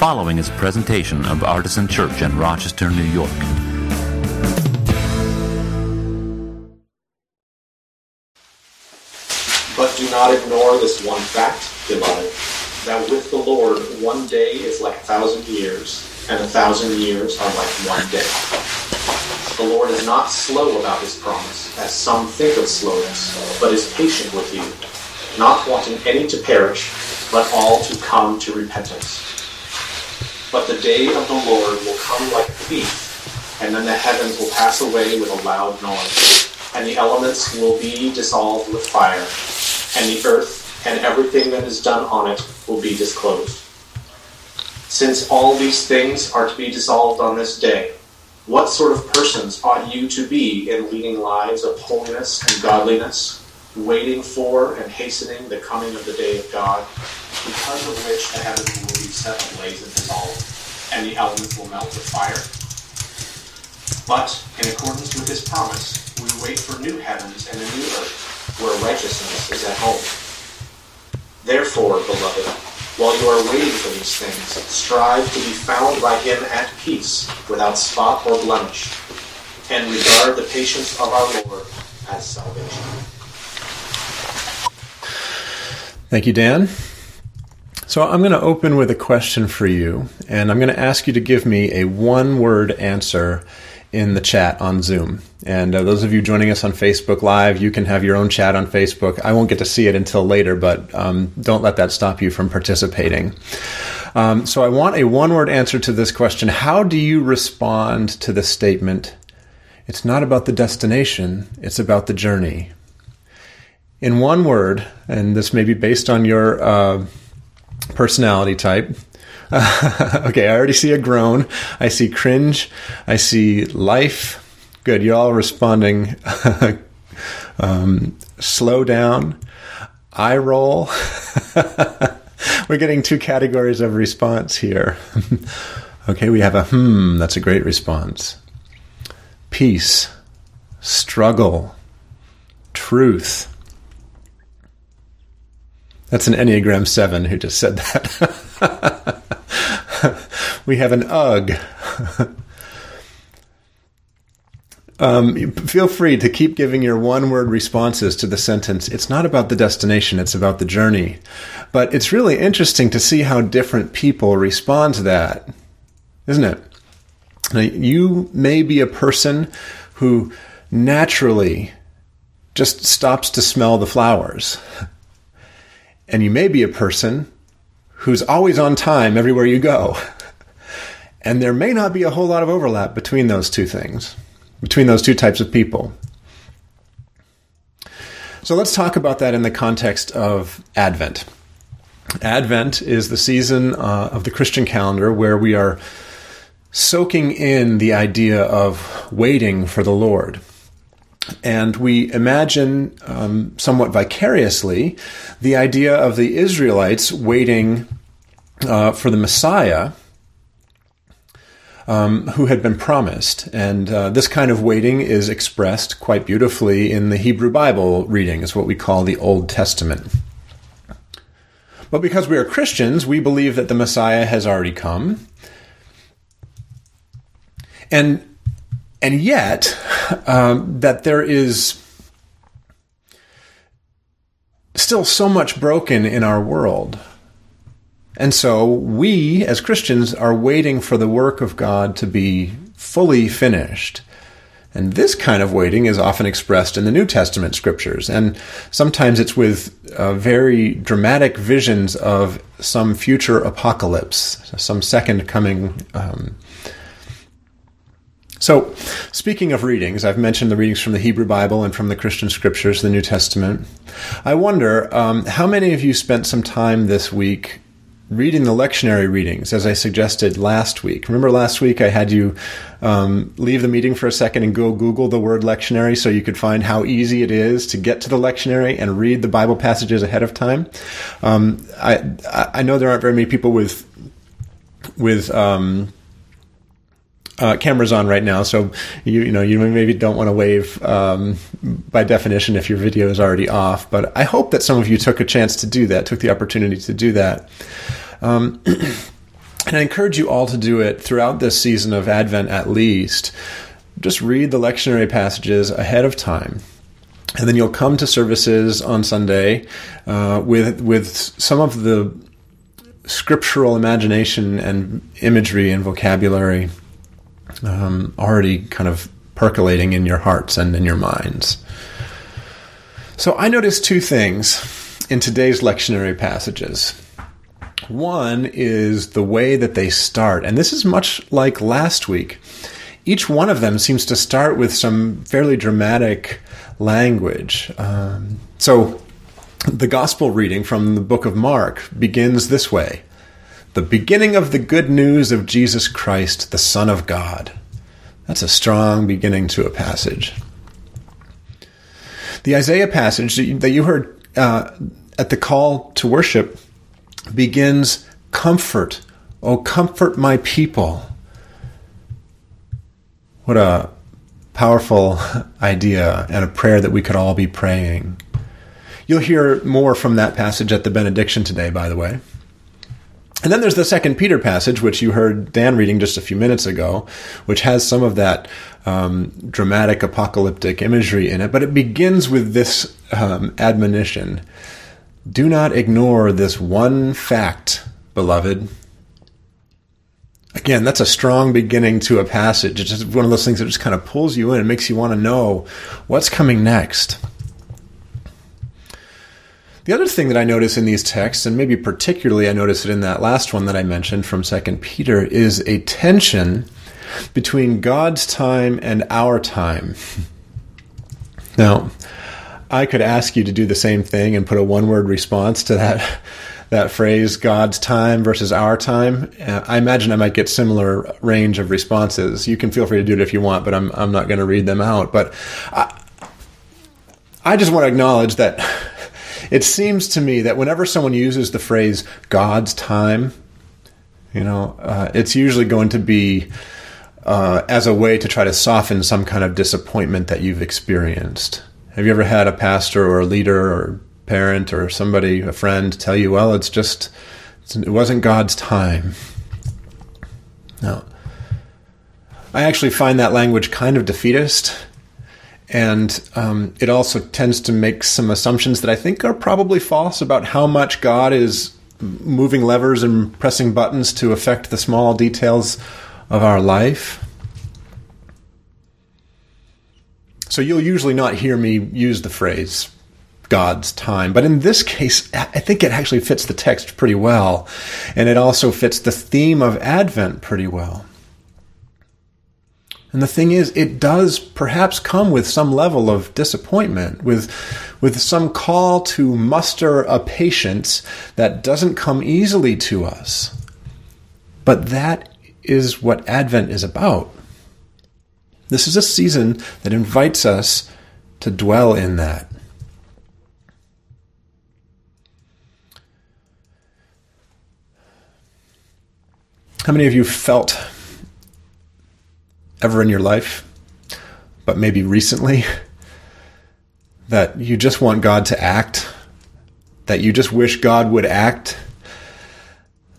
following is a presentation of Artisan Church in Rochester, New York. But do not ignore this one fact, beloved, that with the Lord one day is like a thousand years, and a thousand years are like one day. The Lord is not slow about his promise, as some think of slowness, but is patient with you, not wanting any to perish, but all to come to repentance. But the day of the Lord will come like a thief, and then the heavens will pass away with a loud noise, and the elements will be dissolved with fire, and the earth and everything that is done on it will be disclosed. Since all these things are to be dissolved on this day, what sort of persons ought you to be in leading lives of holiness and godliness, waiting for and hastening the coming of the day of God, because of which the heavens will set ablaze and dissolved, and the elements will melt with fire? But, in accordance with his promise, we wait for new heavens and a new earth, where righteousness is at home. Therefore, beloved, while you are waiting for these things, strive to be found by him at peace, without spot or blemish, and regard the patience of our Lord as salvation. Thank you, Dan. So I'm going to open with a question for you, and I'm going to ask you to give me a one word answer in the chat on Zoom. And uh, those of you joining us on Facebook Live, you can have your own chat on Facebook. I won't get to see it until later, but um, don't let that stop you from participating. Um, so I want a one word answer to this question How do you respond to the statement, it's not about the destination, it's about the journey? In one word, and this may be based on your uh, personality type, okay, I already see a groan. I see cringe. I see life. Good. You're all responding. um, slow down. Eye roll. We're getting two categories of response here. okay, we have a hmm. That's a great response. Peace. Struggle. Truth. That's an Enneagram 7 who just said that. we have an ugh. um, feel free to keep giving your one word responses to the sentence. It's not about the destination, it's about the journey. But it's really interesting to see how different people respond to that, isn't it? Now, you may be a person who naturally just stops to smell the flowers. And you may be a person who's always on time everywhere you go. And there may not be a whole lot of overlap between those two things, between those two types of people. So let's talk about that in the context of Advent. Advent is the season uh, of the Christian calendar where we are soaking in the idea of waiting for the Lord. And we imagine um, somewhat vicariously the idea of the Israelites waiting uh, for the Messiah um, who had been promised. And uh, this kind of waiting is expressed quite beautifully in the Hebrew Bible reading, is what we call the Old Testament. But because we are Christians, we believe that the Messiah has already come. And and yet um, that there is still so much broken in our world. And so we, as Christians, are waiting for the work of God to be fully finished. And this kind of waiting is often expressed in the New Testament scriptures. And sometimes it's with uh, very dramatic visions of some future apocalypse, some second coming um, so, speaking of readings, I've mentioned the readings from the Hebrew Bible and from the Christian scriptures, the New Testament. I wonder um, how many of you spent some time this week reading the lectionary readings, as I suggested last week. Remember last week I had you um, leave the meeting for a second and go Google the word lectionary so you could find how easy it is to get to the lectionary and read the Bible passages ahead of time. Um, I I know there aren't very many people with with um, uh, cameras on right now, so you you know you maybe don't want to wave um, by definition if your video is already off. But I hope that some of you took a chance to do that, took the opportunity to do that. Um, And I encourage you all to do it throughout this season of Advent at least. Just read the lectionary passages ahead of time. And then you'll come to services on Sunday uh, with with some of the scriptural imagination and imagery and vocabulary um, already kind of percolating in your hearts and in your minds. So I noticed two things in today's lectionary passages. One is the way that they start, and this is much like last week. Each one of them seems to start with some fairly dramatic language. Um, so the gospel reading from the book of Mark begins this way The beginning of the good news of Jesus Christ, the Son of God. That's a strong beginning to a passage. The Isaiah passage that you heard uh, at the call to worship begins Comfort, oh, comfort my people. What a powerful idea and a prayer that we could all be praying. You'll hear more from that passage at the benediction today, by the way. And then there's the second Peter passage, which you heard Dan reading just a few minutes ago, which has some of that um, dramatic apocalyptic imagery in it, but it begins with this um, admonition Do not ignore this one fact, beloved. Again, that's a strong beginning to a passage. It's just one of those things that just kind of pulls you in and makes you want to know what's coming next. The other thing that I notice in these texts, and maybe particularly I notice it in that last one that I mentioned from Second Peter, is a tension between God's time and our time. Now, I could ask you to do the same thing and put a one-word response to that that phrase God's time versus our time. Uh, I imagine I might get similar range of responses. You can feel free to do it if you want, but I'm I'm not going to read them out. But I, I just want to acknowledge that it seems to me that whenever someone uses the phrase God's time, you know, uh, it's usually going to be uh, as a way to try to soften some kind of disappointment that you've experienced. Have you ever had a pastor or a leader or parent or somebody, a friend, tell you, well, it's just, it wasn't God's time? No. I actually find that language kind of defeatist and um, it also tends to make some assumptions that I think are probably false about how much God is moving levers and pressing buttons to affect the small details of our life. So you'll usually not hear me use the phrase God's time. But in this case, I think it actually fits the text pretty well. And it also fits the theme of Advent pretty well. And the thing is, it does perhaps come with some level of disappointment, with, with some call to muster a patience that doesn't come easily to us. But that is what Advent is about. This is a season that invites us to dwell in that. How many of you felt ever in your life, but maybe recently, that you just want God to act, that you just wish God would act,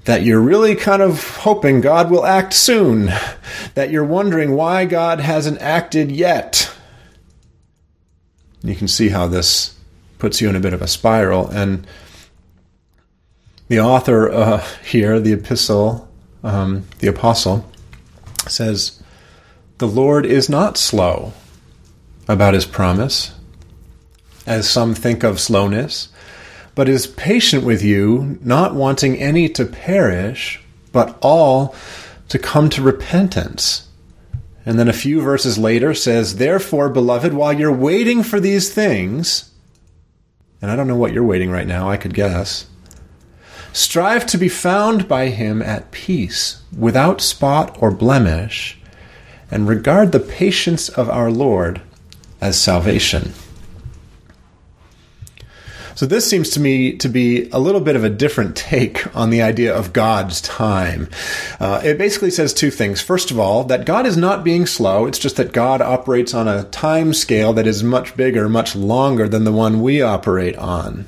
that you're really kind of hoping God will act soon, that you're wondering why God hasn't acted yet. You can see how this puts you in a bit of a spiral. And the author uh, here, the epistle, um, the apostle, says, the Lord is not slow about his promise, as some think of slowness, but is patient with you, not wanting any to perish, but all to come to repentance. And then a few verses later says, Therefore, beloved, while you're waiting for these things, and I don't know what you're waiting right now, I could guess, strive to be found by him at peace, without spot or blemish and regard the patience of our Lord as salvation. So, this seems to me to be a little bit of a different take on the idea of God's time. Uh, it basically says two things. First of all, that God is not being slow, it's just that God operates on a time scale that is much bigger, much longer than the one we operate on.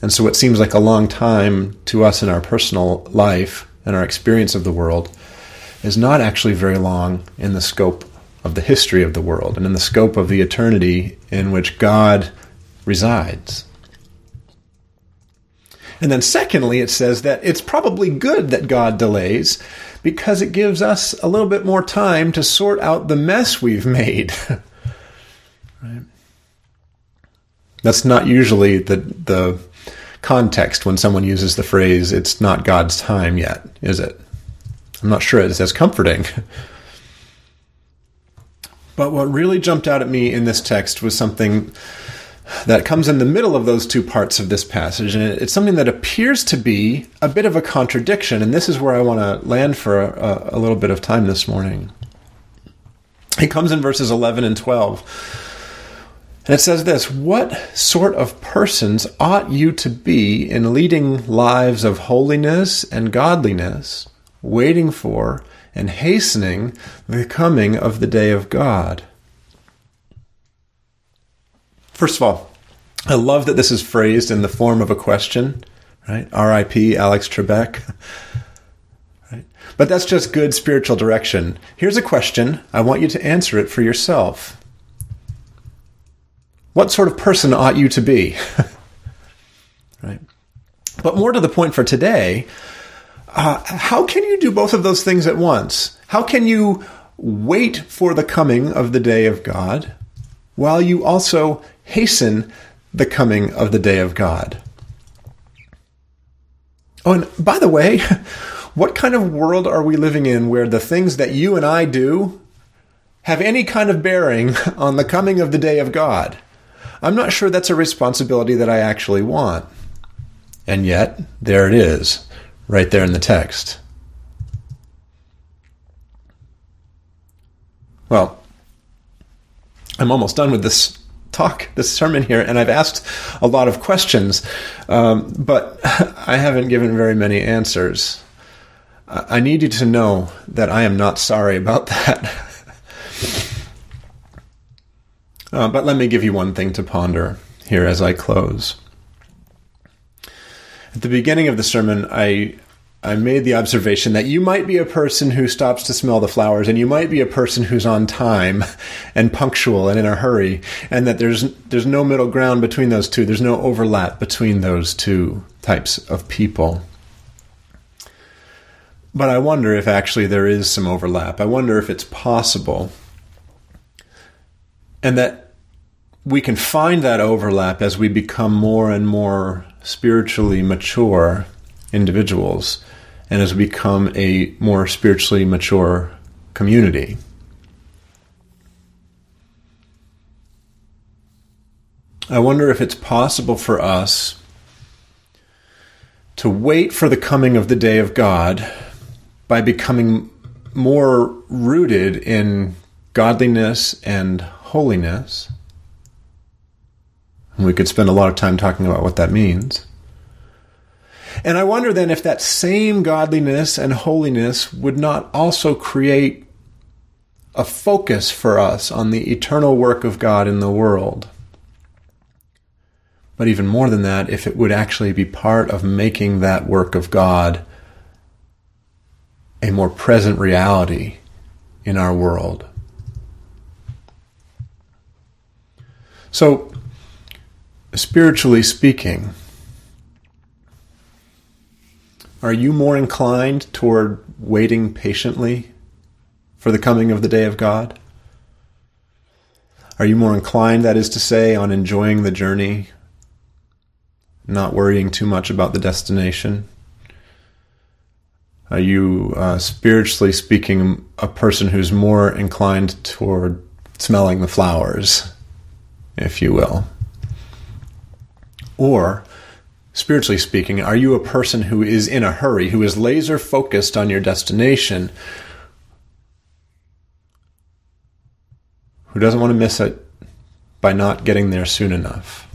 And so, it seems like a long time to us in our personal life and our experience of the world is not actually very long in the scope of the history of the world and in the scope of the eternity in which God resides. And then, secondly, it says that it's probably good that God delays because it gives us a little bit more time to sort out the mess we've made. right? That's not usually the, the context when someone uses the phrase, it's not God's time yet, is it? I'm not sure it's as comforting. But what really jumped out at me in this text was something that comes in the middle of those two parts of this passage, and it's something that appears to be a bit of a contradiction. And this is where I want to land for a, a little bit of time this morning. It comes in verses 11 and 12. And it says this What sort of persons ought you to be in leading lives of holiness and godliness, waiting for and hastening the coming of the day of God? First of all, I love that this is phrased in the form of a question, right? R.I.P. Alex Trebek. Right? But that's just good spiritual direction. Here's a question. I want you to answer it for yourself. What sort of person ought you to be? right? But more to the point for today, uh, how can you do both of those things at once? How can you wait for the coming of the day of God while you also hasten the coming of the day of God? Oh, and by the way, what kind of world are we living in where the things that you and I do have any kind of bearing on the coming of the day of God? I'm not sure that's a responsibility that I actually want. And yet, there it is, right there in the text. Well, I'm almost done with this talk, this sermon here, and I've asked a lot of questions, um, but I haven't given very many answers. I need you to know that I am not sorry about that. Uh, but let me give you one thing to ponder here as I close. At the beginning of the sermon, I I made the observation that you might be a person who stops to smell the flowers, and you might be a person who's on time and punctual and in a hurry, and that there's there's no middle ground between those two. There's no overlap between those two types of people. But I wonder if actually there is some overlap. I wonder if it's possible and that we can find that overlap as we become more and more spiritually mature individuals and as become a more spiritually mature community. I wonder if it's possible for us to wait for the coming of the day of God by becoming more rooted in godliness and holiness. And we could spend a lot of time talking about what that means. And I wonder then if that same godliness and holiness would not also create a focus for us on the eternal work of God in the world. But even more than that, if it would actually be part of making that work of God a more present reality in our world. So, spiritually speaking, are you more inclined toward waiting patiently for the coming of the day of God? Are you more inclined, that is to say, on enjoying the journey, not worrying too much about the destination? Are you, uh, spiritually speaking, a person who's more inclined toward smelling the flowers if you will? Or, spiritually speaking, are you a person who is in a hurry, who is laser focused on your destination, who doesn't want to miss it by not getting there soon enough?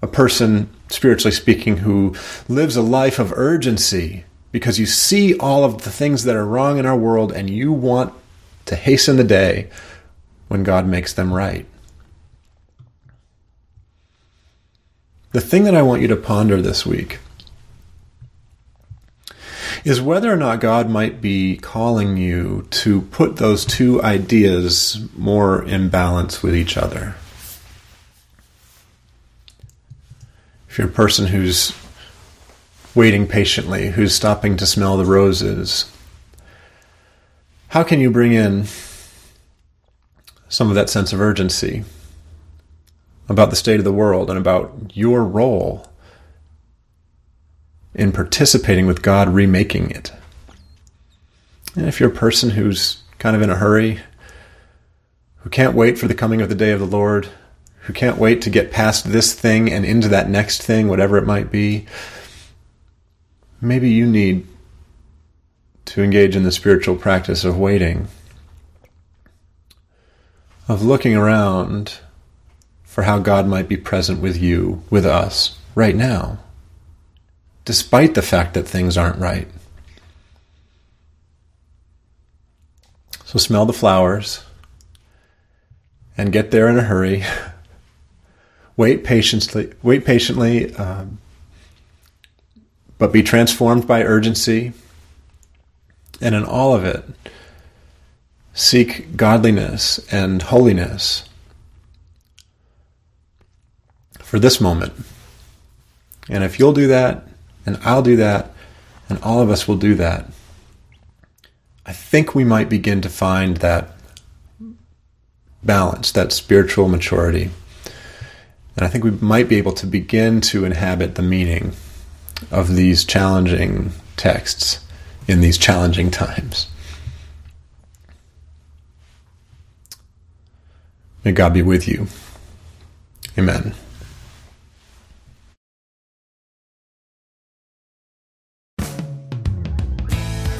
A person, spiritually speaking, who lives a life of urgency because you see all of the things that are wrong in our world and you want to hasten the day when God makes them right. The thing that I want you to ponder this week is whether or not God might be calling you to put those two ideas more in balance with each other. If you're a person who's waiting patiently, who's stopping to smell the roses, how can you bring in some of that sense of urgency about the state of the world and about your role in participating with God remaking it. And if you're a person who's kind of in a hurry, who can't wait for the coming of the day of the Lord, who can't wait to get past this thing and into that next thing, whatever it might be, maybe you need to engage in the spiritual practice of waiting, of looking around for how God might be present with you, with us, right now, despite the fact that things aren't right. So smell the flowers and get there in a hurry. wait patiently, wait patiently, um, but be transformed by urgency. And in all of it, seek godliness and holiness for this moment. And if you'll do that, and I'll do that, and all of us will do that, I think we might begin to find that balance, that spiritual maturity. And I think we might be able to begin to inhabit the meaning of these challenging texts in these challenging times. May God be with you. Amen.